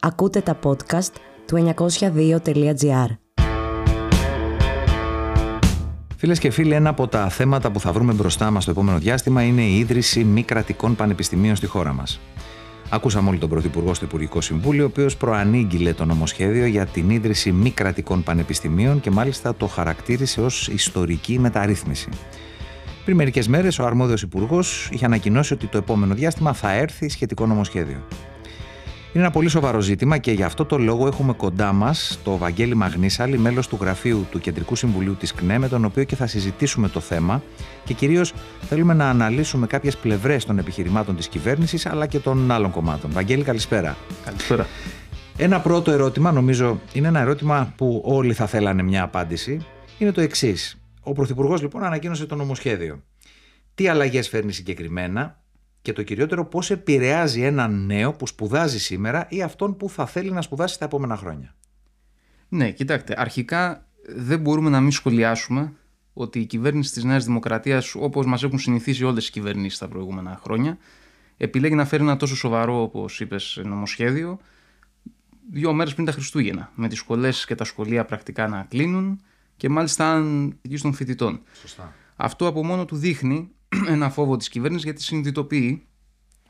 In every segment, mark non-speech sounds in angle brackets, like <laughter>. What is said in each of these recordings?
Ακούτε τα podcast του 902.gr. Φίλες και φίλοι, ένα από τα θέματα που θα βρούμε μπροστά μας το επόμενο διάστημα είναι η ίδρυση μη κρατικών πανεπιστημίων στη χώρα μας. Ακούσαμε όλοι τον Πρωθυπουργό στο Υπουργικό Συμβούλιο, ο οποίος προανήγγειλε το νομοσχέδιο για την ίδρυση μη κρατικών πανεπιστημίων και μάλιστα το χαρακτήρισε ως ιστορική μεταρρύθμιση. Πριν μερικές μέρες, ο αρμόδιος Υπουργός είχε ανακοινώσει ότι το επόμενο διάστημα θα έρθει σχετικό νομοσχέδιο. Είναι ένα πολύ σοβαρό ζήτημα και γι' αυτό το λόγο έχουμε κοντά μας το Βαγγέλη Μαγνήσαλη, μέλος του γραφείου του Κεντρικού Συμβουλίου της ΚΝΕ, με τον οποίο και θα συζητήσουμε το θέμα και κυρίως θέλουμε να αναλύσουμε κάποιες πλευρές των επιχειρημάτων της κυβέρνησης αλλά και των άλλων κομμάτων. Βαγγέλη, καλησπέρα. Καλησπέρα. Ένα πρώτο ερώτημα, νομίζω, είναι ένα ερώτημα που όλοι θα θέλανε μια απάντηση. Είναι το εξής. Ο Πρωθυπουργός λοιπόν ανακοίνωσε το νομοσχέδιο. Τι αλλαγές φέρνει συγκεκριμένα; Και το κυριότερο πώς επηρεάζει έναν νέο που σπουδάζει σήμερα ή αυτόν που θα θέλει να σπουδάσει τα επόμενα χρόνια. Ναι, κοιτάξτε, αρχικά δεν μπορούμε να μην σχολιάσουμε ότι η κυβέρνηση της Νέας Δημοκρατίας, όπως μας έχουν συνηθίσει όλες οι κυβερνήσεις τα προηγούμενα χρόνια, επιλέγει να φέρει ένα τόσο σοβαρό, όπως είπες, νομοσχέδιο δύο μέρες πριν τα Χριστούγεννα. Με τις σχολές και τα σχολεία πρακτικά να κλείνουν και μάλιστα αν των φοιτητών. Σωστά. Αυτό από μόνο του δείχνει <clears throat> ένα φόβο της κυβέρνησης γιατί συνειδητοποιεί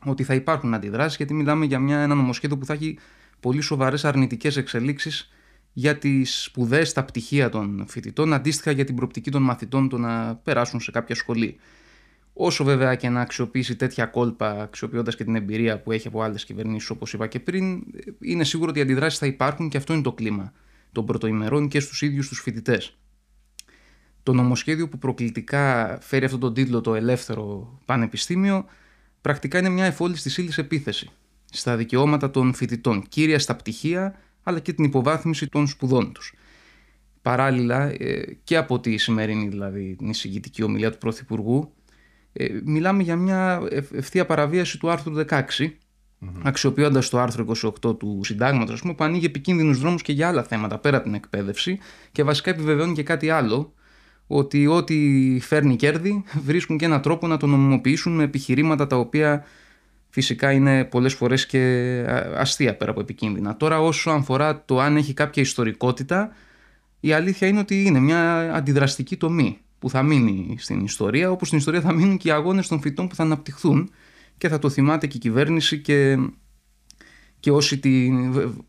ότι θα υπάρχουν αντιδράσεις, γιατί μιλάμε για μια, ένα νομοσχέδιο που θα έχει πολύ σοβαρές αρνητικές εξελίξεις για τις σπουδέ, τα πτυχία των φοιτητών, αντίστοιχα για την προοπτική των μαθητών το να περάσουν σε κάποια σχολή. Όσο βέβαια και να αξιοποιήσει τέτοια κόλπα, αξιοποιώντας και την εμπειρία που έχει από άλλες κυβερνήσεις, όπως είπα και πριν, είναι σίγουρο ότι οι αντιδράσεις θα υπάρχουν και αυτό είναι το κλίμα των πρωτοημερών και στους ίδιους τους φοιτητές. Το νομοσχέδιο που προκλητικά φέρει αυτόν τον τίτλο το ελεύθερο πανεπιστήμιο πρακτικά είναι μια εφόλης της ύλης επίθεση στα δικαιώματα των φοιτητών, κύρια στα πτυχία αλλά και την υποβάθμιση των σπουδών τους. Παράλληλα ε, και από τη σημερινή δηλαδή την εισηγητική ομιλία του Πρωθυπουργού ε, μιλάμε για μια ευθεία παραβίαση του άρθρου 16 mm-hmm. αξιοποιώντας το άρθρο 28 του συντάγματος που ανοίγει επικίνδυνους δρόμους και για άλλα θέματα πέρα την εκπαίδευση και βασικά επιβεβαιώνει και κάτι άλλο ότι ό,τι φέρνει κέρδη βρίσκουν και έναν τρόπο να το νομιμοποιήσουν με επιχειρήματα τα οποία φυσικά είναι πολλές φορές και αστεία πέρα από επικίνδυνα. Τώρα όσο αφορά το αν έχει κάποια ιστορικότητα η αλήθεια είναι ότι είναι μια αντιδραστική τομή που θα μείνει στην ιστορία όπως στην ιστορία θα μείνουν και οι αγώνες των φοιτών που θα αναπτυχθούν και θα το θυμάται και η κυβέρνηση και, και, όσοι, τη,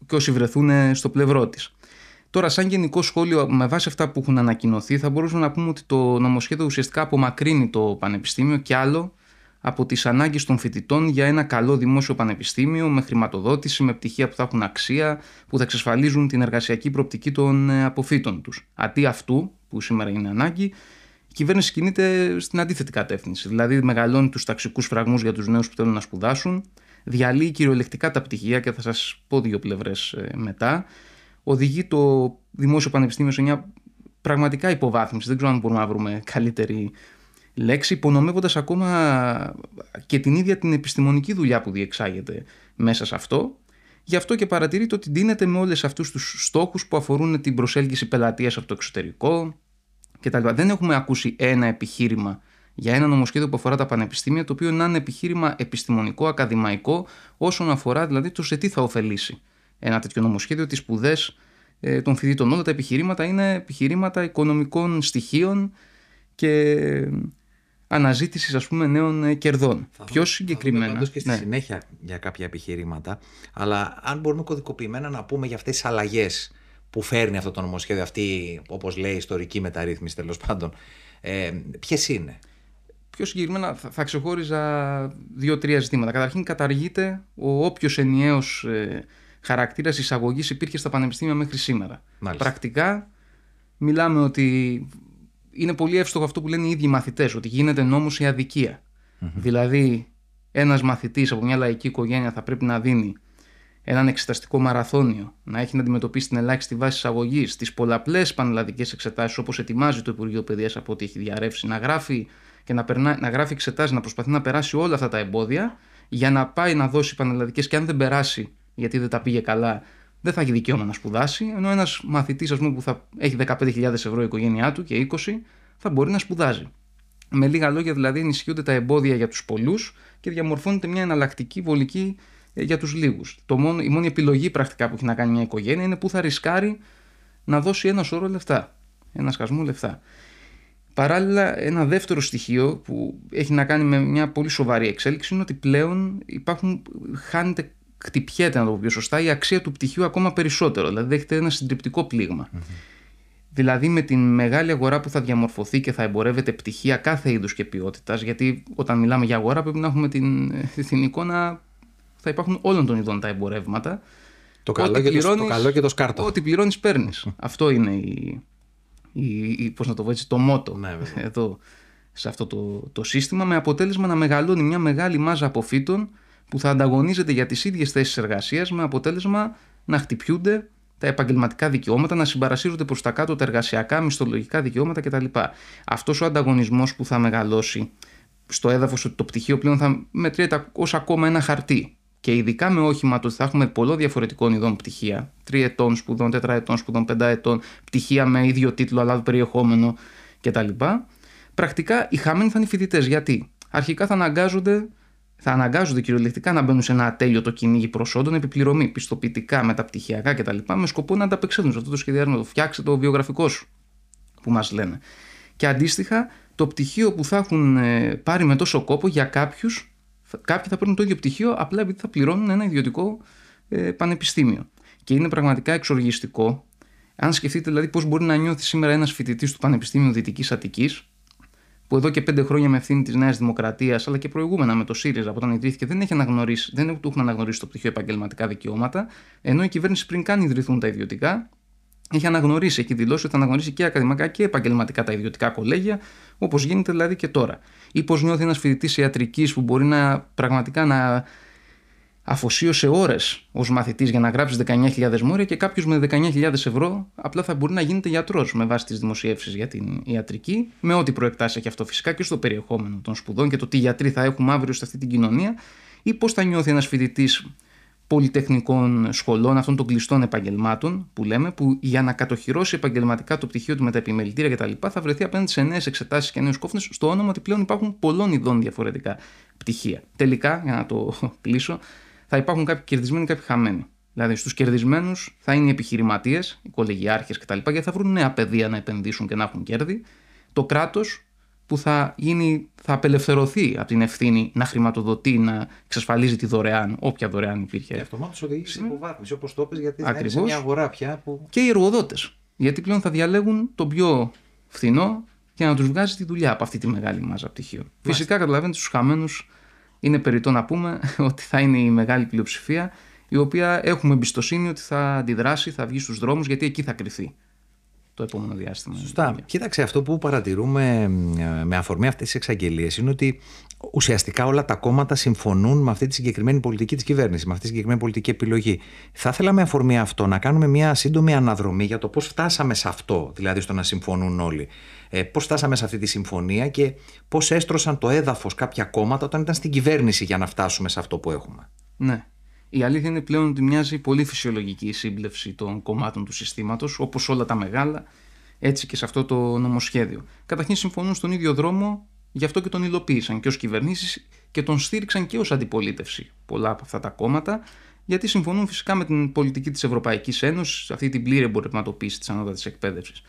και όσοι βρεθούν στο πλευρό της. Τώρα, σαν γενικό σχόλιο, με βάση αυτά που έχουν ανακοινωθεί, θα μπορούσαμε να πούμε ότι το νομοσχέδιο ουσιαστικά απομακρύνει το πανεπιστήμιο και άλλο από τις ανάγκες των φοιτητών για ένα καλό δημόσιο πανεπιστήμιο με χρηματοδότηση, με πτυχία που θα έχουν αξία, που θα εξασφαλίζουν την εργασιακή προοπτική των ε, αποφύτων τους. Αντί αυτού, που σήμερα είναι ανάγκη, η κυβέρνηση κινείται στην αντίθετη κατεύθυνση. Δηλαδή, μεγαλώνει τους ταξικούς φραγμούς για τους νέους που θέλουν να σπουδάσουν, διαλύει κυριολεκτικά τα πτυχία και θα σας πω δύο πλευρές ε, μετά οδηγεί το δημόσιο πανεπιστήμιο σε μια πραγματικά υποβάθμιση. Δεν ξέρω αν μπορούμε να βρούμε καλύτερη λέξη, υπονομεύοντας ακόμα και την ίδια την επιστημονική δουλειά που διεξάγεται μέσα σε αυτό. Γι' αυτό και παρατηρείται ότι δίνεται με όλες αυτούς τους στόχους που αφορούν την προσέλκυση πελατείας από το εξωτερικό κτλ. Δεν έχουμε ακούσει ένα επιχείρημα για ένα νομοσχέδιο που αφορά τα πανεπιστήμια, το οποίο να είναι επιχείρημα επιστημονικό, ακαδημαϊκό, όσον αφορά δηλαδή το σε τι θα ωφελήσει ένα τέτοιο νομοσχέδιο, τις σπουδές ε, των φοιτητών. Όλα τα επιχειρήματα είναι επιχειρήματα οικονομικών στοιχείων και αναζήτησης ας πούμε νέων ε, κερδών. Θα Πιο συγκεκριμένα. Θα και στη ναι. συνέχεια για κάποια επιχειρήματα, αλλά αν μπορούμε κωδικοποιημένα να πούμε για αυτές τις αλλαγές που φέρνει αυτό το νομοσχέδιο, αυτή όπως λέει ιστορική μεταρρύθμιση τέλος πάντων, ε, ποιες είναι; Πιο συγκεκριμένα θα, θα ξεχώριζα δύο-τρία ζητήματα. Καταρχήν καταργείται ο όποιος ενιαίος ε, χαρακτήρας εισαγωγής υπήρχε στα πανεπιστήμια μέχρι σήμερα. Μάλιστα. Πρακτικά μιλάμε ότι είναι πολύ εύστοχο αυτό που λένε οι ίδιοι μαθητές, ότι γίνεται νόμος η αδικία. Δηλαδή, ένας μαθητής από μια λαϊκή οικογένεια θα πρέπει να δίνει έναν εξεταστικό μαραθώνιο, να έχει να αντιμετωπίσει την ελάχιστη βάση εισαγωγής, τις πολλαπλές πανελλαδικές εξετάσεις όπως ετοιμάζει το Υπουργείο Παιδείας από ό,τι έχει διαρρεύσει, να γράφει και να, περνά, να γράφει εξετάσεις, να προσπαθεί να περάσει όλα αυτά τα εμπόδια για να πάει να δώσει πανελλαδικές και αν δεν περάσει γιατί δεν τα πήγε καλά, δεν θα έχει δικαίωμα να σπουδάσει. Ενώ ένας μαθητής, που θα έχει 15.000 ευρώ η οικογένειά του και 20, θα μπορεί να σπουδάζει. Με λίγα λόγια, δηλαδή, ενισχύονται τα εμπόδια για τους πολλούς και διαμορφώνεται μια εναλλακτική βολική ε, για τους λίγους. Η μόνη επιλογή πρακτικά που έχει να κάνει μια οικογένεια είναι που θα ρισκάρει να δώσει ένα σώρο λεφτά. Ένα σκασμό λεφτά. Παράλληλα, ένα δεύτερο στοιχείο που έχει να κάνει με μια πολύ σοβαρή εξέλιξη είναι ότι πλέον υπάρχουν, χάνεται, χτυπιέται, να το πω πιο σωστά, η αξία του πτυχίου ακόμα περισσότερο. Δηλαδή, δέχεται ένα συντριπτικό Δηλαδή, με την μεγάλη αγορά που θα διαμορφωθεί και θα εμπορεύεται πτυχία κάθε είδους και ποιότητας, γιατί όταν μιλάμε για αγορά πρέπει να έχουμε την, την εικόνα, θα υπάρχουν όλων των ειδών τα εμπορεύματα. Το καλό, και, το, το καλό και το σκάρτο. Ό,τι πληρώνεις, παίρνεις. Αυτό είναι η, η, πώς να το πω έτσι, το μότο ναι, εδώ, σε αυτό το, το σύστημα με αποτέλεσμα να μεγαλώνει μια μεγάλη μάζα αποφύτων που θα ανταγωνίζεται για τις ίδιες θέσεις εργασίας με αποτέλεσμα να χτυπιούνται τα επαγγελματικά δικαιώματα, να συμπαρασύρονται προς τα κάτω τα εργασιακά, μισθολογικά δικαιώματα κτλ. Αυτός ο ανταγωνισμός που θα μεγαλώσει στο έδαφος ότι το πτυχίο πλέον θα μετριέται ως ακόμα ένα χαρτί και ειδικά με όχημα το ότι θα έχουμε πολλών διαφορετικών ειδών πτυχία, τριετών σπουδών, τετραετών σπουδών, πενταετών, πτυχία με ίδιο τίτλο αλλά περιεχόμενο κτλ. Πρακτικά οι χαμένοι θα είναι οι φοιτητές. Γιατί; Αρχικά θα αναγκάζονται, θα αναγκάζονται κυριολεκτικά να μπαίνουν σε ένα ατέλειο κυνήγι προσόντων, επιπληρωμή, πιστοποιητικά, μεταπτυχιακά κτλ. με σκοπό να ανταπεξέλθουν σε αυτό το σχεδιασμό, το φτιάξε το βιογραφικό σου που μας λένε. Και αντίστοιχα, το πτυχίο που θα έχουν ε, πάρει με τόσο κόπο για κάποιους Κάποιοι θα παίρνουν το ίδιο πτυχίο απλά επειδή θα πληρώνουν ένα ιδιωτικό ε, πανεπιστήμιο. Και είναι πραγματικά εξοργιστικό. Αν σκεφτείτε δηλαδή πώς μπορεί να νιώθει σήμερα ένας φοιτητής του Πανεπιστήμιου Δυτικής Αττικής, που εδώ και πέντε χρόνια με ευθύνη της Νέας Δημοκρατίας, αλλά και προηγούμενα με το ΣΥΡΙΖΑ από όταν ιδρύθηκε, δεν έχει αναγνωρίσει, δεν του έχουν αναγνωρίσει το πτυχίο επαγγελματικά δικαιώματα, ενώ η κυβέρνηση πριν καν ιδρυθούν τα ιδιωτικά, έχει αναγνωρίσει, έχει δηλώσει ότι θα αναγνωρίσει και ακαδημαϊκά και επαγγελματικά τα ιδιωτικά κολέγια, όπως γίνεται δηλαδή και τώρα. Ή πώς νιώθει ένας φοιτητής ιατρικής που μπορεί να πραγματικά να αφοσίωσε ώρες ως μαθητής για να γράψεις 19.000 μόρια και κάποιος με 19.000 ευρώ απλά θα μπορεί να γίνεται γιατρός με βάση τις δημοσιεύσεις για την ιατρική, με ό,τι προεκτάσει έχει αυτό φυσικά και στο περιεχόμενο των σπουδών και το τι γιατροί θα έχουμε αύριο σε αυτή την κοινωνία, ή πώς θα νιώθει ένας φοιτητής πολυτεχνικών σχολών, αυτών των κλειστών επαγγελμάτων που λέμε, που για να κατοχυρώσει επαγγελματικά το πτυχίο του με τα επιμελητήρια κτλ. θα βρεθεί απέναντι σε νέες εξετάσεις και νέους κόφτες στο όνομα ότι πλέον υπάρχουν πολλών ειδών διαφορετικά πτυχία. Τελικά, για να το <laughs> κλείσω, θα υπάρχουν κάποιοι κερδισμένοι και κάποιοι χαμένοι. Δηλαδή, στους κερδισμένους θα είναι οι επιχειρηματίες, οι κολεγιάρχες κτλ. γιατί θα βρουν νέα παιδεία να επενδύσουν και να έχουν κέρδη. Το κράτος που θα, γίνει, θα απελευθερωθεί από την ευθύνη να χρηματοδοτεί, να εξασφαλίζει τη δωρεάν, όποια δωρεάν υπήρχε. Και αυτομάτως οδηγεί σε υποβάθμιση, όπως το είπες, γιατί Ακριβώς. θα είναι σε μια αγορά πια. Που... Και οι εργοδότες. Γιατί πλέον θα διαλέγουν τον πιο φθηνό και να τους βγάζει τη δουλειά από αυτή τη μεγάλη μάζα πτυχίων. Φυσικά, καταλαβαίνετε, στους χαμένους είναι περιττό να πούμε <laughs> ότι θα είναι η μεγάλη πλειοψηφία, η οποία έχουμε εμπιστοσύνη ότι θα αντιδράσει, θα βγει στους δρόμους, γιατί εκεί θα κρυθεί το επόμενο διάστημα. Σωστά. Κοίταξε, αυτό που παρατηρούμε με αφορμή αυτές τις εξαγγελίες είναι ότι ουσιαστικά όλα τα κόμματα συμφωνούν με αυτή τη συγκεκριμένη πολιτική της κυβέρνησης, με αυτή τη συγκεκριμένη πολιτική επιλογή. Θα ήθελα με αφορμή αυτό να κάνουμε μια σύντομη αναδρομή για το πώς φτάσαμε σε αυτό, δηλαδή στο να συμφωνούν όλοι. Ε, πώς φτάσαμε σε αυτή τη συμφωνία και πώς έστρωσαν το έδαφος κάποια κόμματα όταν ήταν στην κυβέρνηση για να φτάσουμε σε αυτό που έχουμε. Ναι. Η αλήθεια είναι πλέον ότι μοιάζει πολύ φυσιολογική η σύμπλευση των κομμάτων του συστήματος, όπως όλα τα μεγάλα, έτσι και σε αυτό το νομοσχέδιο. Καταρχήν συμφωνούν στον ίδιο δρόμο, γι' αυτό και τον υλοποίησαν και ως κυβερνήσεις και τον στήριξαν και ως αντιπολίτευση πολλά από αυτά τα κόμματα, γιατί συμφωνούν φυσικά με την πολιτική της Ευρωπαϊκής Ένωσης, αυτή την πλήρη εμπορευματοποίηση της ανώτατης εκπαίδευσης.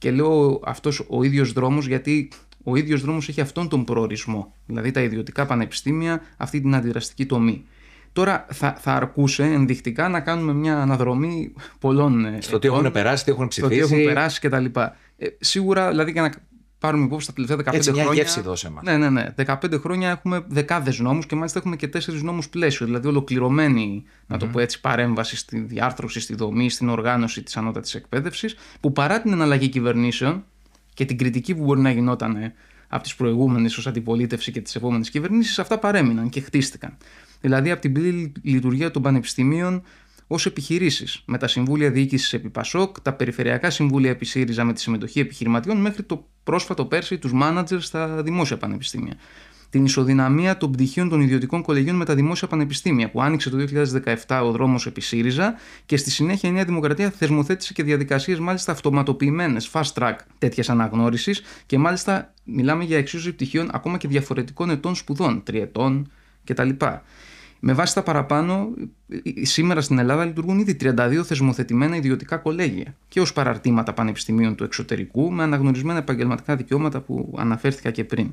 Και λέω αυτός ο ίδιος δρόμος, γιατί ο ίδιος δρόμος έχει αυτόν τον προορισμό, δηλαδή τα ιδιωτικά πανεπιστήμια, αυτή την αντιδραστική τομή. Τώρα θα, θα αρκούσε ενδεικτικά να κάνουμε μια αναδρομή πολλών. Ε, στο τι έχουν περάσει, τι έχουν ψηφίσει. Στο τι έχουν περάσει κτλ. Ε, σίγουρα, δηλαδή, για να πάρουμε υπόψη τα τελευταία 15 Έτσι, μια χρόνια. γεύση δώσε μας. Ναι, ναι, ναι. 15 χρόνια έχουμε δεκάδες νόμους και μάλιστα έχουμε και τέσσερις νόμους πλαίσιο. Δηλαδή, ολοκληρωμένη, mm-hmm. να το πω έτσι, παρέμβαση στη διάρθρωση, στη δομή, στην οργάνωση της ανώτατης εκπαίδευσης, που παρά την εναλλαγή κυβερνήσεων και την κριτική που μπορεί να γινόταν ε, από τις προηγούμενες ως αντιπολίτευση και τις επόμενες κυβερνήσεις, αυτά παρέμειναν και χτίστηκαν δηλαδή από την πλήρη λειτουργία των πανεπιστημίων ως επιχειρήσεις, με τα συμβούλια διοίκησης επί Πασόκ, τα περιφερειακά συμβούλια επί ΣΥΡΙΖΑ με τη συμμετοχή επιχειρηματιών, μέχρι το πρόσφατο πέρσι τους μάνατζερ στα δημόσια πανεπιστήμια. Την ισοδυναμία των πτυχίων των ιδιωτικών κολεγίων με τα δημόσια πανεπιστήμια, που άνοιξε το 2017 ο δρόμος επί ΣΥΡΙΖΑ και στη συνέχεια η Νέα Δημοκρατία θεσμοθέτησε και διαδικασίες μάλιστα αυτοματοποιημένες, fast track τέτοιας αναγνώρισης και μάλιστα μιλάμε για εξίσωση πτυχίων ακόμα και διαφορετικών ετών σπουδών, τριετών κτλ. Με βάση τα παραπάνω, σήμερα στην Ελλάδα λειτουργούν ήδη 32 θεσμοθετημένα ιδιωτικά κολέγια και ως παραρτήματα πανεπιστημίων του εξωτερικού με αναγνωρισμένα επαγγελματικά δικαιώματα που αναφέρθηκα και πριν.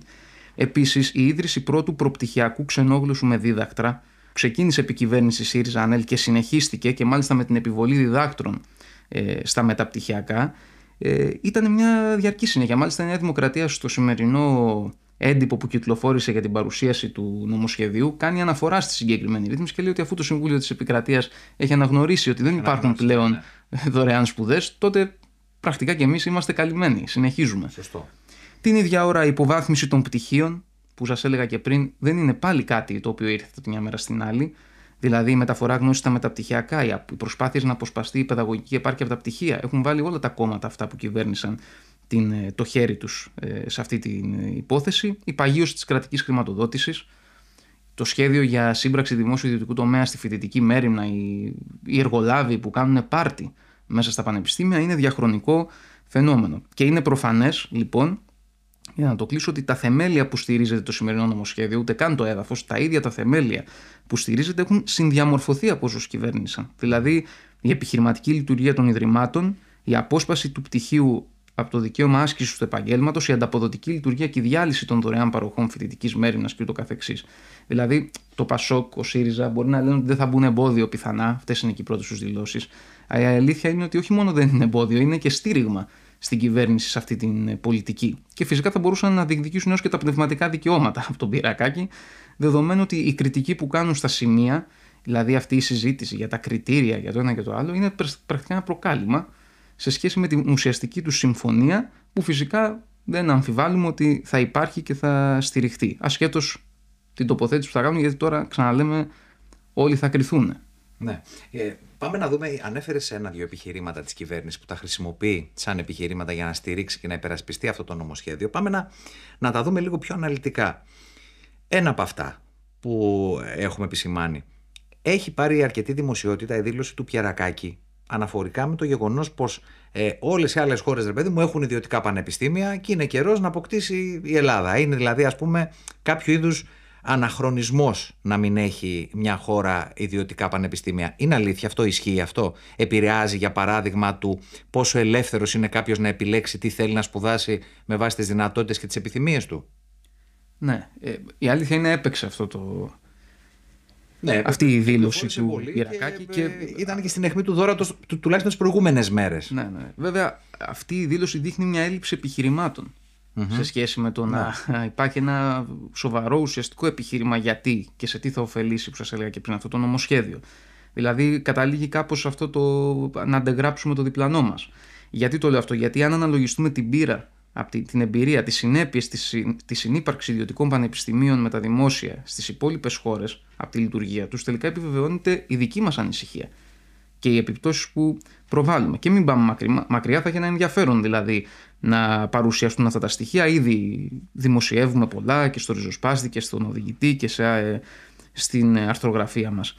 Επίσης, η ίδρυση πρώτου προπτυχιακού ξενόγλωσσου με δίδακτρα ξεκίνησε επί κυβέρνηση ΣΥΡΙΖΑ ΑΝΕΛ και συνεχίστηκε και μάλιστα με την επιβολή διδάκτρων ε, στα μεταπτυχιακά. Ε, ήταν μια διαρκή συνέχεια. Μάλιστα, η Νέα Δημοκρατία στο σημερινό έντυπο που κυκλοφόρησε για την παρουσίαση του νομοσχεδίου κάνει αναφορά στη συγκεκριμένη ρύθμιση και λέει ότι αφού το Συμβούλιο της Επικρατείας έχει αναγνωρίσει ότι δεν υπάρχουν πλέον ναι. <laughs> δωρεάν σπουδές, τότε πρακτικά και εμείς είμαστε καλυμμένοι. Συνεχίζουμε. Σωστό. Την ίδια ώρα η υποβάθμιση των πτυχίων, που σας έλεγα και πριν, δεν είναι πάλι κάτι το οποίο ήρθε τη μια μέρα στην άλλη. Δηλαδή η μεταφορά γνώση στα μεταπτυχιακά, οι προσπάθειες να αποσπαστεί η παιδαγωγική επάρκεια από τα πτυχία έχουν βάλει όλα τα κόμματα αυτά που κυβέρνησαν την, ε, το χέρι τους ε, σε αυτή την ε, υπόθεση. Η παγίωση της κρατικής χρηματοδότησης, το σχέδιο για σύμπραξη δημόσιο ιδιωτικού τομέα στη φοιτητική μέρημνα, οι, οι εργολάβοι που κάνουν πάρτι μέσα στα πανεπιστήμια είναι διαχρονικό φαινόμενο. Και είναι προφανές λοιπόν για να το κλείσω ότι τα θεμέλια που στηρίζεται το σημερινό νομοσχέδιο, ούτε καν το έδαφος, τα ίδια τα θεμέλια που στηρίζεται έχουν συνδιαμορφωθεί από όσους κυβέρνησαν. Δηλαδή, η επιχειρηματική λειτουργία των ιδρυμάτων, η απόσπαση του πτυχίου από το δικαίωμα άσκησης του επαγγέλματος, η ανταποδοτική λειτουργία και η διάλυση των δωρεάν παροχών φοιτητικής μέρημνας κ.ο.κ. Δηλαδή, το Πασόκ, ο ΣΥΡΙΖΑ μπορεί να λένε ότι δεν θα μπουν εμπόδιο πιθανά, αυτές είναι και οι πρώτες τους δηλώσεις. Η αλήθεια είναι ότι όχι μόνο δεν είναι εμπόδιο, είναι και στήριγμα στην κυβέρνηση σε αυτή την πολιτική. Και φυσικά θα μπορούσαν να διεκδικήσουν έως και τα πνευματικά δικαιώματα από τον Πυρακάκη, δεδομένου ότι η κριτική που κάνουν στα σημεία, δηλαδή αυτή η συζήτηση για τα κριτήρια για το ένα και το άλλο, είναι πρακτικά ένα προκάλημα σε σχέση με την ουσιαστική τους συμφωνία που φυσικά δεν αμφιβάλλουμε ότι θα υπάρχει και θα στηριχτεί. Ασχέτως την τοποθέτηση που θα κάνουν γιατί τώρα ξαναλέμε όλοι θα κρυθούν. Ναι. Ε, πάμε να δούμε, ανέφερες ένα-δύο επιχειρήματα της κυβέρνησης που τα χρησιμοποιεί σαν επιχειρήματα για να στηρίξει και να υπερασπιστεί αυτό το νομοσχέδιο. Πάμε να, να τα δούμε λίγο πιο αναλυτικά. Ένα από αυτά που έχουμε επισημάνει. Έχει πάρει αρκετή δημοσιότητα η δήλωση του Πιερακάκη αναφορικά με το γεγονός πως ε, όλες οι άλλες χώρες, ρε παιδί μου, έχουν ιδιωτικά πανεπιστήμια και είναι καιρός να αποκτήσει η Ελλάδα. Είναι δηλαδή, ας πούμε, κάποιο είδους αναχρονισμός να μην έχει μια χώρα ιδιωτικά πανεπιστήμια. Είναι αλήθεια αυτό, ισχύει αυτό; Επηρεάζει, για παράδειγμα, του πόσο ελεύθερος είναι κάποιος να επιλέξει τι θέλει να σπουδάσει με βάση τις δυνατότητες και τις επιθυμίες του; Ναι. Ε, η αλήθεια είναι έπαιξε αυτό το, ναι, αυτή η δήλωση του Ιρακάκη. Και, και... Ήταν και στην αιχμή του δώρα του, τουλάχιστον τις προηγούμενες μέρες. Ναι, ναι. Βέβαια, αυτή η δήλωση δείχνει μια έλλειψη σε σχέση με το να ναι. <laughs> υπάρχει ένα σοβαρό ουσιαστικό επιχείρημα γιατί και σε τι θα ωφελήσει, που σας έλεγα και πριν, αυτό το νομοσχέδιο. Δηλαδή, καταλήγει κάπως αυτό το να αντεγράψουμε το διπλανό μας. Γιατί το λέω αυτό, Γιατί αν αναλογιστούμε την πείρα από την εμπειρία, τις συνέπειες της συνύπαρξη ιδιωτικών πανεπιστημίων με τα δημόσια στις υπόλοιπες χώρες από τη λειτουργία τους, τελικά επιβεβαιώνεται η δική μας ανησυχία και οι επιπτώσεις που προβάλλουμε. Και μην πάμε μακριά, θα έχει ένα ενδιαφέρον δηλαδή να παρουσιαστούν αυτά τα στοιχεία. Ήδη δημοσιεύουμε πολλά και στο ριζοσπάστη και στον οδηγητή και σε, ε, στην αρθρογραφία μας.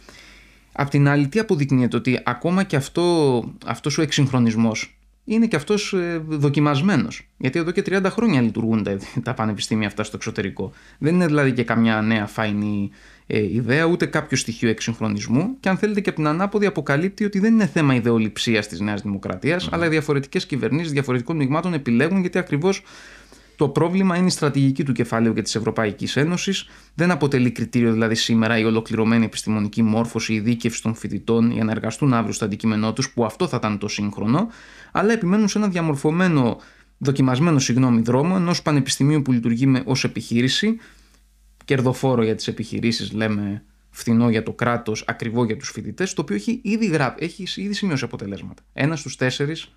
Απ' την άλλη, τι αποδεικνύεται ότι ακόμα και αυτό, αυτός ο εξυγχρονισμός είναι και αυτός ε, δοκιμασμένος. Γιατί εδώ και 30 χρόνια λειτουργούν τα, τα πανεπιστήμια αυτά στο εξωτερικό. Δεν είναι δηλαδή και καμιά νέα φαϊνή ε, ιδέα, ούτε κάποιο στοιχείο εξυγχρονισμού. Και αν θέλετε και από την ανάποδη, αποκαλύπτει ότι δεν είναι θέμα ιδεολειψίας της Νέας Δημοκρατίας, mm-hmm. αλλά διαφορετικές κυβερνήσεις διαφορετικών μειγμάτων επιλέγουν γιατί ακριβώς το πρόβλημα είναι η στρατηγική του κεφαλαίου και της Ευρωπαϊκής Ένωσης. Δεν αποτελεί κριτήριο δηλαδή σήμερα η ολοκληρωμένη επιστημονική μόρφωση, η δίκευση των φοιτητών για να εργαστούν αύριο στο αντικείμενό τους, που αυτό θα ήταν το σύγχρονο, αλλά επιμένουν σε ένα διαμορφωμένο, δοκιμασμένο συγγνώμη δρόμο ενός πανεπιστημίου που λειτουργεί ως επιχείρηση, κερδοφόρο για τις επιχειρήσεις, λέμε φθηνό για το κράτος, ακριβό για τους φοιτητές, το οποίο έχει ήδη, γρά... έχει ήδη σημειώσει αποτελέσματα. Ένας στους τέσσερις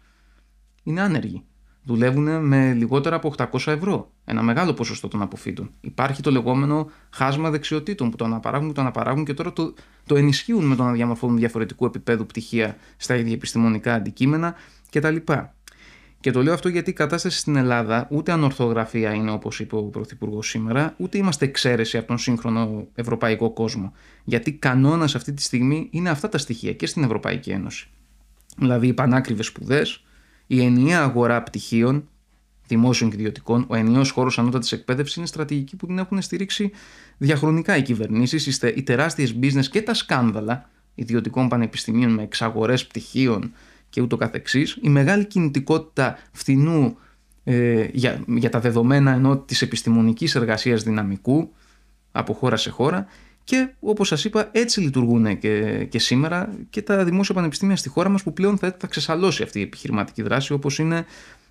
είναι άνεργοι δουλεύουν με λιγότερα από 800 ευρώ. Ένα μεγάλο ποσοστό των αποφύτων. Υπάρχει το λεγόμενο χάσμα δεξιοτήτων που το αναπαράγουν και το αναπαράγουν και τώρα το, το ενισχύουν με το να διαμορφώνουν διαφορετικού επίπεδου πτυχία στα ίδια επιστημονικά αντικείμενα κτλ. Και το λέω αυτό γιατί η κατάσταση στην Ελλάδα ούτε ανορθογραφία είναι όπως είπε ο Πρωθυπουργός σήμερα, ούτε είμαστε εξαίρεση από τον σύγχρονο ευρωπαϊκό κόσμο. Γιατί κανόνας αυτή τη στιγμή είναι αυτά τα στοιχεία και στην Ευρωπαϊκή Ένωση. Δηλαδή οι πανάκριβες σπουδές, η ενιαία αγορά πτυχίων, δημόσιων και ιδιωτικών, ο ενιαίος χώρος ανώτατης εκπαίδευσης είναι στρατηγική που την έχουν στηρίξει διαχρονικά οι κυβερνήσεις, οι τεράστιες business και τα σκάνδαλα ιδιωτικών πανεπιστημίων με εξαγορές πτυχίων και ούτω καθεξής, η μεγάλη κινητικότητα φθηνού ε, για, για τα δεδομένα ενώ της επιστημονικής εργασίας δυναμικού από χώρα σε χώρα και όπως σας είπα έτσι λειτουργούν και, και σήμερα και τα δημόσια πανεπιστήμια στη χώρα μας που πλέον θα, θα ξεσαλώσει αυτή η επιχειρηματική δράση όπως είναι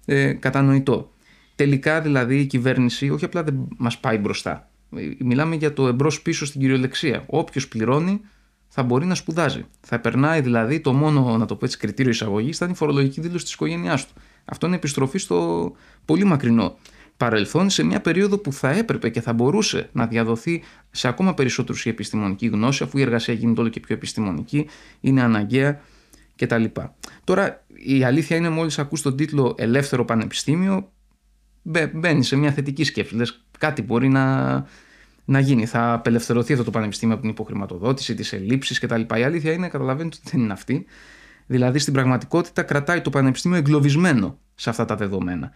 ε, κατανοητό. Τελικά δηλαδή η κυβέρνηση όχι απλά δεν μας πάει μπροστά. Ε, μιλάμε για το εμπρός πίσω στην κυριολεξία. Όποιος πληρώνει θα μπορεί να σπουδάζει. Θα περνάει δηλαδή το μόνο, να το πω έτσι, κριτήριο εισαγωγής, θα είναι η φορολογική δήλωση της οικογένειάς του. Αυτό είναι επιστροφή στο πολύ μακρινό παρελθόν, σε μια περίοδο που θα έπρεπε και θα μπορούσε να διαδοθεί σε ακόμα περισσότερους η επιστημονική γνώση, αφού η εργασία γίνεται όλο και πιο επιστημονική, είναι αναγκαία κτλ. Τώρα, η αλήθεια είναι, μόλις ακούς τον τίτλο Ελεύθερο Πανεπιστήμιο, μπαίνει σε μια θετική σκέψη. Λες, κάτι μπορεί να, να γίνει. Θα απελευθερωθεί αυτό το πανεπιστήμιο από την υποχρηματοδότηση, τις ελλείψεις κτλ. Η αλήθεια είναι, καταλαβαίνετε ότι δεν είναι αυτή. Δηλαδή στην πραγματικότητα κρατάει το πανεπιστήμιο εγκλωβισμένο σε αυτά τα δεδομένα.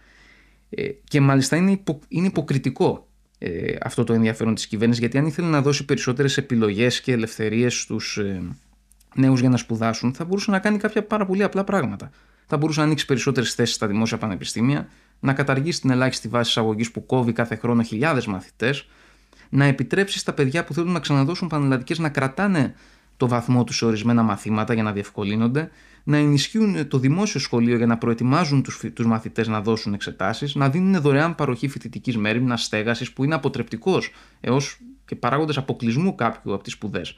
Ε, και μάλιστα είναι, υπο, είναι υποκριτικό ε, αυτό το ενδιαφέρον της κυβέρνησης, γιατί αν ήθελε να δώσει περισσότερες επιλογές και ελευθερίες στους ε, νέους για να σπουδάσουν, θα μπορούσε να κάνει κάποια πάρα πολύ απλά πράγματα. Θα μπορούσε να ανοίξει περισσότερες θέσεις στα δημόσια πανεπιστήμια, να καταργήσει την ελάχιστη βάση εισαγωγής που κόβει κάθε χρόνο χιλιάδες μαθητές, να επιτρέψει στα παιδιά που θέλουν να ξαναδώσουν πανελλαδικές να κρατάνε το βαθμό τους σε ορισμένα μαθήματα για να διευκολύνονται, να ενισχύουν το δημόσιο σχολείο για να προετοιμάζουν τους τους μαθητές να δώσουν εξετάσεις, να δίνουν δωρεάν παροχή φοιτητικής μέρημνας, στέγασης που είναι αποτρεπτικός έως και παράγοντες αποκλεισμού κάποιου από τις σπουδές.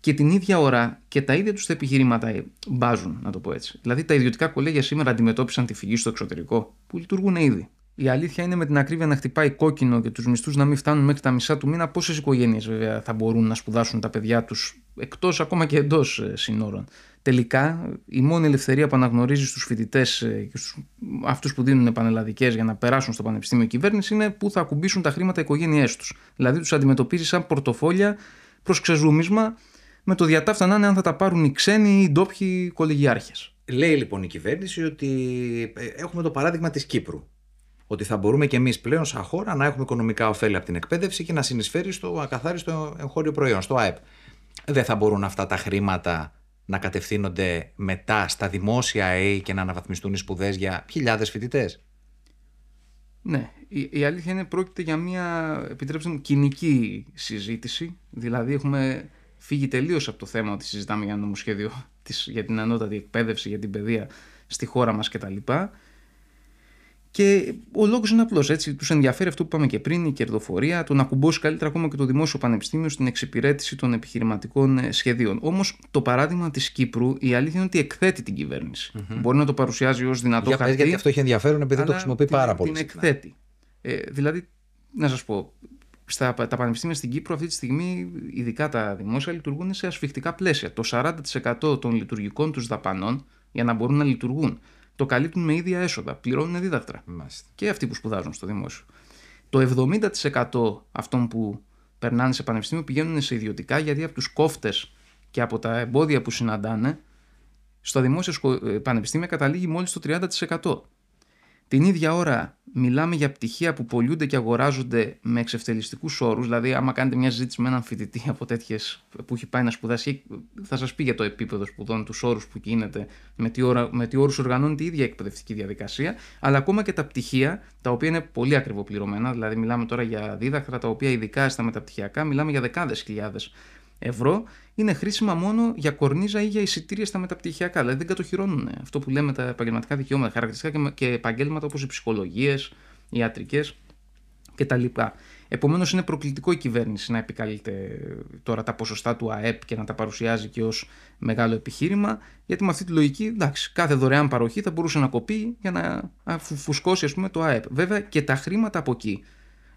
Και την ίδια ώρα και τα ίδια τους τα επιχειρήματα μπάζουν, να το πω έτσι. Δηλαδή, τα ιδιωτικά κολέγια σήμερα αντιμετώπισαν τη φυγή στο εξωτερικό, που λειτουργούν ήδη. Η αλήθεια είναι με την ακρίβεια να χτυπάει κόκκινο και τους μισθούς να μην φτάνουν μέχρι τα μισά του μήνα. Πόσες οικογένειες βέβαια θα μπορούν να σπουδάσουν τα παιδιά τους εκτός ακόμα και εντός ε, συνόρων. Τελικά, η μόνη ελευθερία που αναγνωρίζεις στους φοιτητές ε, και στους αυτούς που δίνουν πανελλαδικέ για να περάσουν στο πανεπιστήμιο κυβέρνηση είναι που θα ακουμπήσουν τα χρήματα οι οικογένειές τους. Δηλαδή, τους αντιμετωπίζεις σαν πορτοφόλια προς ξεζούμισμα με το διατάφτα να είναι αν θα τα πάρουν οι ξένοι ή οι ντόπιοι κολεγιάρχε. Λέει λοιπόν η εγχωριου ότι ε, έχουμε το παράδειγμα της Κύπρου ότι θα μπορούμε και εμείς πλέον σαν χώρα να έχουμε οικονομικά ωφέλη από την εκπαίδευση και να συνεισφέρει στο ακαθάριστο εγχώριο προϊόν, στο ΑΕΠ. Δεν θα μπορούν αυτά τα χρήματα να κατευθύνονται μετά στα δημόσια ΑΕ και να αναβαθμιστούν οι σπουδές για χιλιάδες φοιτητές; Ναι, η, η αλήθεια είναι πρόκειται για μια, επιτρέψτε μου, κοινική συζήτηση. Δηλαδή έχουμε φύγει τελείως από το θέμα ότι συζητάμε για ένα νομοσχέδιο <laughs> για την ανώτατη εκπαίδευση, για την παιδεία στη χώρα μας κτλ. Και ο λόγος είναι απλός. Τους ενδιαφέρει αυτό που είπαμε και πριν, η κερδοφορία, το να κουμπώσει καλύτερα ακόμα και το δημόσιο πανεπιστήμιο στην εξυπηρέτηση των επιχειρηματικών ε, σχεδίων. Όμως το παράδειγμα της Κύπρου, η αλήθεια είναι ότι εκθέτει την κυβερνηση Μπορεί να το παρουσιάζει ως δυνατό Για χαρτί. Γιατί αυτό έχει ενδιαφέρον επειδή το χρησιμοποιεί πάρα πολύ. Την εκθέτει. Ε, δηλαδή, να σας πω, στα, τα πανεπιστήμια στην Κύπρο αυτή τη στιγμή, ειδικά τα δημόσια, λειτουργούν σε ασφιχτικά πλαίσια. Το 40% των λειτουργικών τους δαπανών για να μπορούν να λειτουργούν το καλύπτουν με ίδια έσοδα. Πληρώνουν δίδακτρα. Μάλιστα. Και αυτοί που σπουδάζουν στο δημόσιο. Το 70% αυτών που περνάνε σε πανεπιστήμιο πηγαίνουν σε ιδιωτικά γιατί από τους κόφτες και από τα εμπόδια που συναντάνε, στο δημόσιο ε, πανεπιστήμιο καταλήγει μόλις το 30%. Την ίδια ώρα μιλάμε για πτυχία που πολλούνται και αγοράζονται με εξευτελιστικούς όρους. Δηλαδή, άμα κάνετε μια συζήτηση με έναν φοιτητή από τέτοιες που έχει πάει να σπουδάσει, θα σας πει για το επίπεδο σπουδών, τους όρους που γίνεται, με τι, ώρα, με τι όρους οργανώνεται η ίδια εκπαιδευτική διαδικασία, αλλά ακόμα και τα πτυχία, τα οποία είναι πολύ ακριβοπληρωμένα. Δηλαδή, μιλάμε τώρα για δίδακτρα, τα οποία ειδικά στα μεταπτυχιακά, μιλάμε για δεκάδες χιλιάδες ευρώ είναι χρήσιμα μόνο για κορνίζα ή για εισιτήρια στα μεταπτυχιακά. Δηλαδή δεν κατοχυρώνουν αυτό που λέμε τα επαγγελματικά δικαιώματα, χαρακτηριστικά και επαγγέλματα όπως οι ψυχολογίες, οι ιατρικές κτλ. Επομένως, είναι προκλητικό η κυβέρνηση να επικαλείται τώρα τα ποσοστά του ΑΕΠ και να τα παρουσιάζει και ως μεγάλο επιχείρημα, γιατί με αυτή τη λογική, εντάξει, κάθε δωρεάν παροχή θα μπορούσε να κοπεί για να φουσκώσει ας πούμε, το ΑΕΠ. Βέβαια και τα χρήματα από εκεί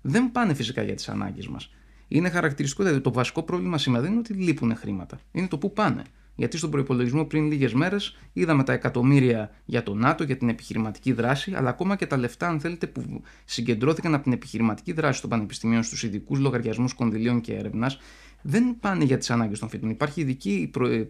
δεν πάνε φυσικά για τις ανάγκες μας είναι χαρακτηριστικό. Δηλαδή, το βασικό πρόβλημα σήμερα δεν είναι ότι λείπουν χρήματα. Είναι το πού πάνε. Γιατί στον προπολογισμό πριν λίγες μέρες είδαμε τα εκατομμύρια για το ΝΑΤΟ, για την επιχειρηματική δράση, αλλά ακόμα και τα λεφτά, αν θέλετε, που συγκεντρώθηκαν από την επιχειρηματική δράση των πανεπιστημίων στους ειδικούς λογαριασμούς κονδυλίων και έρευνας, δεν πάνε για τις ανάγκες των φοιτητών. Υπάρχει ειδική προ... Ε,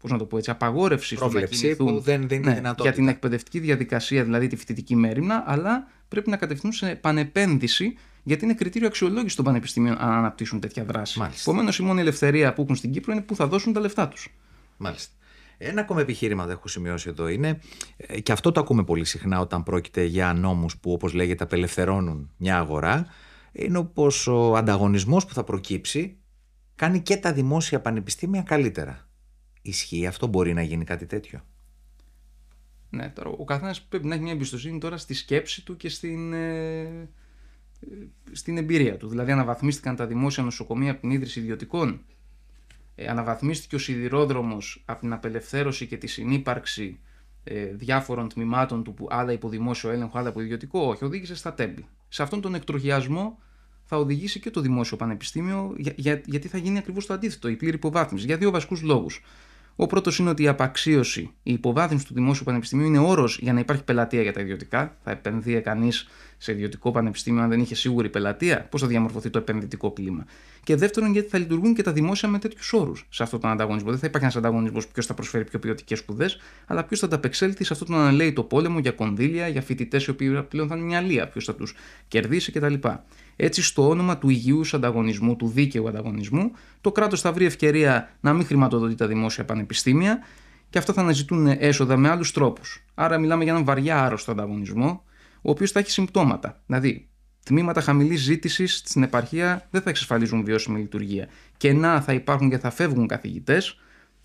πώς να το πω έτσι, απαγόρευση στο να κινηθούν που δεν, δεν είναι ναι, για την εκπαιδευτική διαδικασία, δηλαδή τη φοιτητική μέρημνα, αλλά πρέπει να κατευθυνούν σε πανεπένδυση γιατί είναι κριτήριο αξιολόγησης των πανεπιστημίων αν αναπτύσσουν τέτοια δράση. Επομένως, η μόνη ελευθερία που έχουν στην Κύπρο είναι που θα δώσουν τα λεφτά τους. Μάλιστα. Ένα ακόμα επιχείρημα που έχω σημειώσει εδώ είναι, ε, και αυτό το ακούμε πολύ συχνά όταν πρόκειται για νόμους που όπως λέγεται απελευθερώνουν μια αγορά, είναι πως ο ανταγωνισμός που θα προκύψει κάνει και τα δημόσια πανεπιστήμια καλύτερα. Ισχύει αυτό, μπορεί να γίνει κάτι τέτοιο; Ναι, τώρα ο καθένας πρέπει να έχει μια εμπιστοσύνη τώρα στη σκέψη του και στην, ε, ε, στην εμπειρία του. Δηλαδή, αναβαθμίστηκαν τα δημόσια νοσοκομεία από την ίδρυση ιδιωτικών ε, αναβαθμίστηκε ο σιδηρόδρομος από την απελευθέρωση και τη συνύπαρξη ε, διάφορων τμήματων του που άλλα υπό δημόσιο έλεγχο, άλλα υπό ιδιωτικό, όχι, οδήγησε στα τέμπη. Σε αυτόν τον εκτροχιασμό θα οδηγήσει και το δημόσιο πανεπιστήμιο, για, για, γιατί θα γίνει ακριβώς το αντίθετο, η πλήρη υποβάθμιση, για δύο βασικούς λόγους. Ο πρώτος είναι ότι η απαξίωση, η υποβάθμιση του δημόσιου πανεπιστημίου είναι όρος για να υπάρχει πελατεία για τα ιδιωτικά. Θα επενδύει κανείς σε ιδιωτικό πανεπιστήμιο αν δεν είχε σίγουρη πελατεία. Πώς θα διαμορφωθεί το επενδυτικό κλίμα. Και δεύτερον, γιατί θα λειτουργούν και τα δημόσια με τέτοιους όρους σε αυτόν τον ανταγωνισμό. Δεν θα υπάρχει ένας ανταγωνισμός ποιος θα προσφέρει πιο ποιοτικές σπουδές, αλλά ποιος θα ανταπεξέλθει σε αυτόν τον το πόλεμο για κονδύλια, για φοιτητές οι οποίοι πλέον θα είναι μια λία, ποιος θα τους κερδίσει κτλ. Έτσι, στο όνομα του υγιούς ανταγωνισμού, του δίκαιου ανταγωνισμού, το κράτος θα βρει ευκαιρία να μην χρηματοδοτεί τα δημόσια πανεπιστήμια και αυτά θα αναζητούν έσοδα με άλλους τρόπους. Άρα, μιλάμε για έναν βαριά άρρωστο ανταγωνισμό, ο οποίος θα έχει συμπτώματα. Δηλαδή, τμήματα χαμηλής ζήτησης στην επαρχία δεν θα εξασφαλίζουν βιώσιμη λειτουργία. Κενά θα υπάρχουν και θα φεύγουν καθηγητές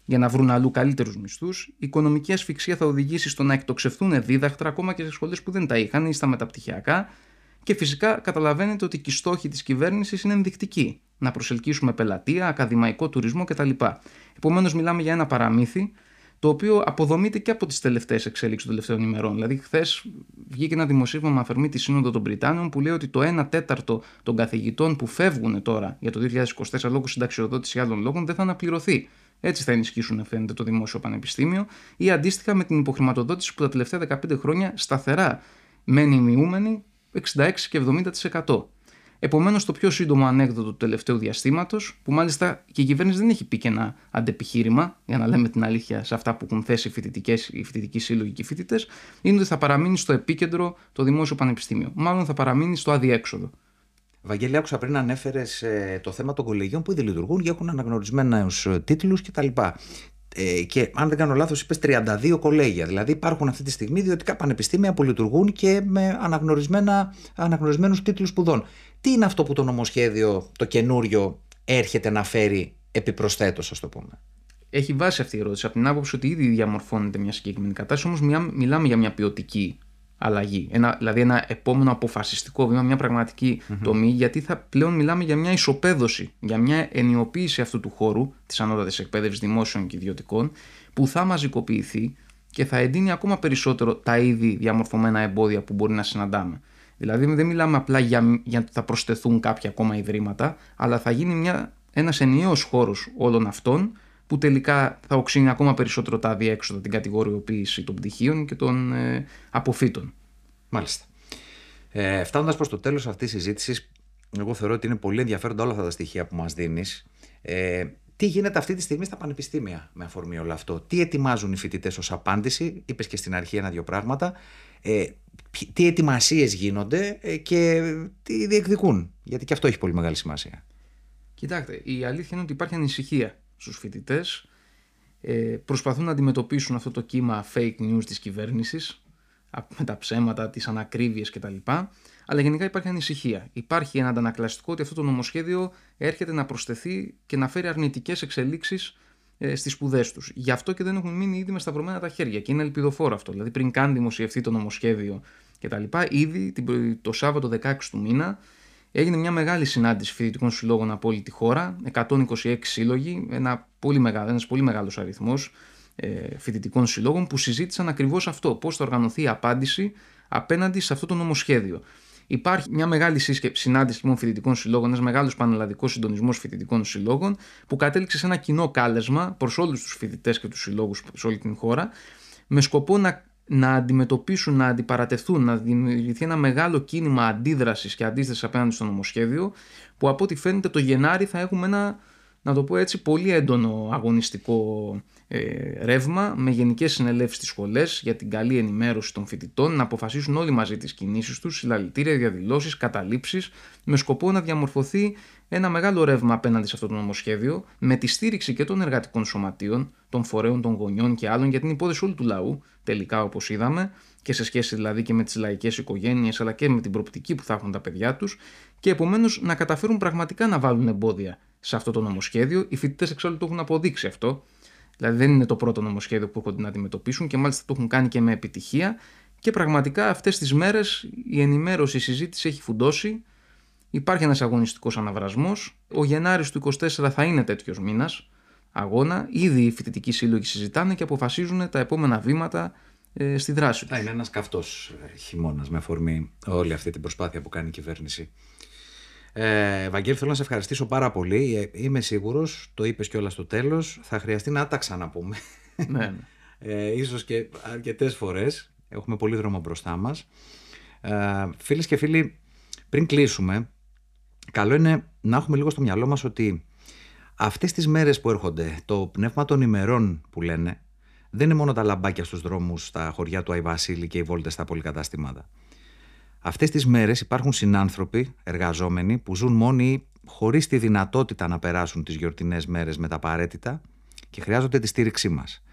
για να βρουν αλλού καλύτερους μισθούς. Η οικονομική ασφυξία θα οδηγήσει στο να εκτοξευθούν δίδακτρα ακόμα και σε σχολές που δεν τα είχαν ή στα μεταπτυχιακά και φυσικά καταλαβαίνετε ότι και οι στόχοι της κυβέρνησης είναι ενδεικτικοί. Να προσελκύσουμε πελατεία, ακαδημαϊκό τουρισμό κτλ. Επομένως, μιλάμε για ένα παραμύθι το οποίο αποδομείται και από τις τελευταίες εξέλιξει των τελευταίων ημερών. Δηλαδή, χθες βγήκε ένα δημοσίευμα με αφορμή τη Σύνοδο των Βρυτάνων που λέει ότι το 1 τέταρτο των καθηγητών που φεύγουν τώρα για το 2024 λόγω συνταξιοδότηση ή άλλων λόγων δεν θα αναπληρωθεί. Έτσι θα ενισχύσουν, φαίνεται, το δημόσιο πανεπιστήμιο ή αντίστοιχα με την υποχρηματοδότηση που τα τελευταία 15 χρόνια σταθερά μένει μειούμενη 66 και 70%. Επομένως, το πιο σύντομο ανέκδοτο του τελευταίου διαστήματος, που μάλιστα και η κυβέρνηση δεν έχει πει και ένα αντεπιχείρημα, για να λέμε την αλήθεια σε αυτά που έχουν θέσει οι, φοιτητικές, οι φοιτητικοί σύλλογοι και οι φοιτητές, είναι ότι θα παραμείνει στο επίκεντρο το δημόσιο πανεπιστήμιο. Μάλλον θα παραμείνει στο αδιέξοδο. Βαγγέλη, άκουσα πριν ανέφερες ε, το θέμα των κολεγιών που ήδη λειτουργούν και έχουν αναγνωρισμένους ε, τίτλους κτλ. Ε, και αν δεν κάνω λάθος είπες 32 κολέγια. Δηλαδή υπάρχουν αυτή τη στιγμή ιδιωτικά πανεπιστήμια που λειτουργούν και με αναγνωρισμένα, αναγνωρισμένους τίτλους σπουδών. Τι είναι αυτό που το νομοσχέδιο, το καινούριο, έρχεται να φέρει επιπροσθέτως, ας το πούμε; Έχει βάση αυτή η ερώτηση από την άποψη ότι ήδη διαμορφώνεται μια συγκεκριμένη κατάσταση, όμως μιλάμε για μια ποιοτική αλλαγή. Ένα, δηλαδή ένα επόμενο αποφασιστικό βήμα, μια πραγματική mm-hmm. τομή, γιατί θα πλέον μιλάμε για μια ισοπαίδωση, για μια ενιοποίηση αυτού του χώρου της ανώτατης εκπαίδευσης δημόσιων και ιδιωτικών, που θα μαζικοποιηθεί και θα εντείνει ακόμα περισσότερο τα ήδη διαμορφωμένα εμπόδια που μπορεί να συναντάμε. Δηλαδή δεν μιλάμε απλά για, για ότι θα προσθεθούν κάποια ακόμα ιδρύματα, αλλά θα γίνει μια, ένας ενιαίος χώρος όλων αυτών που τελικά θα οξύνει ακόμα περισσότερο τα διέξοδα, την κατηγοριοποίηση των πτυχίων και των ε, αποφύτων. Μάλιστα. Ε, Φτάνοντας προς το τέλος αυτής της συζήτησης, εγώ θεωρώ ότι είναι πολύ ενδιαφέροντα όλα αυτά τα στοιχεία που μας δίνεις. Ε, τι γίνεται αυτή τη στιγμή στα πανεπιστήμια με αφορμή όλο αυτό; Τι ετοιμάζουν οι φοιτητές ως απάντηση, είπες και στην αρχή ένα-δύο πράγματα. Ε, τι ετοιμασίες γίνονται ε, και τι διεκδικούν; Γιατί και αυτό έχει πολύ μεγάλη σημασία. Κοιτάξτε, η αλήθεια είναι ότι υπάρχει ανησυχία στους φοιτητές ε, προσπαθούν να αντιμετωπίσουν αυτό το κύμα fake news της κυβέρνησης με τα ψέματα, τις ανακρίβειες κτλ. Αλλά γενικά υπάρχει ανησυχία. Υπάρχει ένα αντανακλαστικό ότι αυτό το νομοσχέδιο έρχεται να προσθεθεί και να φέρει αρνητικές εξελίξεις ε, στις σπουδές τους. Γι' αυτό και δεν έχουν μείνει ήδη με σταυρωμένα τα χέρια. Και είναι ελπιδοφόρο αυτό. Δηλαδή, πριν καν δημοσιευτεί το νομοσχέδιο κτλ., ήδη το Σάββατο 16 του μήνα Έγινε μια μεγάλη συνάντηση φοιτητικών συλλόγων από όλη τη χώρα, 126 σύλλογοι, ένα πολύ μεγάλο, ένας πολύ μεγάλος αριθμός ε, φοιτητικών συλλόγων που συζήτησαν ακριβώς αυτό, πώς θα οργανωθεί η απάντηση απέναντι σε αυτό το νομοσχέδιο. Υπάρχει μια μεγάλη σύσκεψη, συνάντηση λοιπόν φοιτητικών συλλόγων, ένας μεγάλος πανελλαδικός συντονισμός φοιτητικών συλλόγων, που κατέληξε σε ένα κοινό κάλεσμα προς όλους τους φοιτητές και τους συλλόγους σε όλη την χώρα, με σκοπό να να αντιμετωπίσουν, να αντιπαρατεθούν, να δημιουργηθεί ένα μεγάλο κίνημα αντίδρασης και αντίστασης απέναντι στο νομοσχέδιο, που από ό,τι φαίνεται το Γενάρη θα έχουμε ένα να το πω έτσι, πολύ έντονο αγωνιστικό ε, ρεύμα με γενικές συνελεύσεις στις σχολές για την καλή ενημέρωση των φοιτητών, να αποφασίσουν όλοι μαζί τις κινήσεις τους, συλλαλητήρια, διαδηλώσεις, καταλήψεις, με σκοπό να διαμορφωθεί ένα μεγάλο ρεύμα απέναντι σε αυτό το νομοσχέδιο, με τη στήριξη και των εργατικών σωματείων, των φορέων, των γονιών και άλλων, για την υπόθεση όλου του λαού, τελικά όπως είδαμε, και σε σχέση δηλαδή και με τις λαϊκές οικογένειες, αλλά και με την προπτική που θα έχουν τα παιδιά τους, και επομένως να καταφέρουν πραγματικά να βάλουν εμπόδια σε αυτό το νομοσχέδιο. Οι φοιτητές εξάλλου το έχουν αποδείξει αυτό. Δηλαδή δεν είναι το πρώτο νομοσχέδιο που έχουν να αντιμετωπίσουν και μάλιστα το έχουν κάνει και με επιτυχία. Και πραγματικά αυτές τις μέρες η ενημέρωση, η συζήτηση έχει φουντώσει. Υπάρχει ένας αγωνιστικός αναβρασμός. Ο Γενάρης του 24 θα είναι τέτοιος μήνας αγώνα. Ήδη οι φοιτητικοί σύλλογοι συζητάνε και αποφασίζουν τα επόμενα βήματα ε, στη δράση τους. Θα είναι ένας καυτός ε, χειμώνας με αφορμή όλη αυτή την προσπάθεια που κάνει η κυβέρνηση. Ε, Βαγγέλη, θέλω να σε ευχαριστήσω πάρα πολύ. Ε, είμαι σίγουρος, το είπες κιόλας στο τέλος, θα χρειαστεί να τα ξαναπούμε. Ναι, ναι. <laughs> Ε, ίσως και αρκετές φορές. Έχουμε πολύ δρόμο μπροστά μας. Ε, Φίλες και φίλοι, πριν κλείσουμε, καλό είναι να έχουμε λίγο στο μυαλό μας ότι αυτές τις μέρες που έρχονται, το πνεύμα των ημερών που λένε, δεν είναι μόνο τα λαμπάκια στους δρόμους στα χωριά του Αϊβασίλη και οι βόλτες στα πολυκαταστήματα. Αυτές τις μέρες υπάρχουν συνάνθρωποι, εργαζόμενοι, που ζουν μόνοι χωρίς τη δυνατότητα να περάσουν τις γιορτινές μέρες με τα απαραίτητα και χρειάζονται τη στήριξή μας.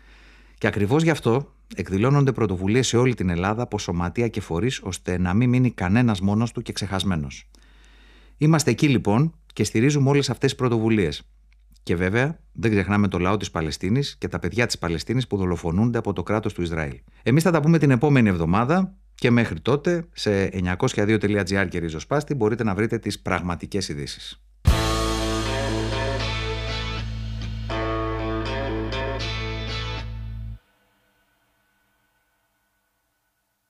Και ακριβώς γι' αυτό εκδηλώνονται πρωτοβουλίες σε όλη την Ελλάδα από σωματεία και φορείς ώστε να μην μείνει κανένας μόνος του και ξεχασμένος. Είμαστε εκεί λοιπόν και στηρίζουμε όλες αυτές τις πρωτοβουλίες. Και βέβαια δεν ξεχνάμε το λαό της Παλαιστίνης και τα παιδιά της Παλαιστίνης που δολοφονούνται από το κράτος του Ισραήλ. Εμείς θα τα πούμε την επόμενη εβδομάδα και μέχρι τότε σε 902.gr και ριζοσπάστη μπορείτε να βρείτε τις πραγματικές ειδήσεις.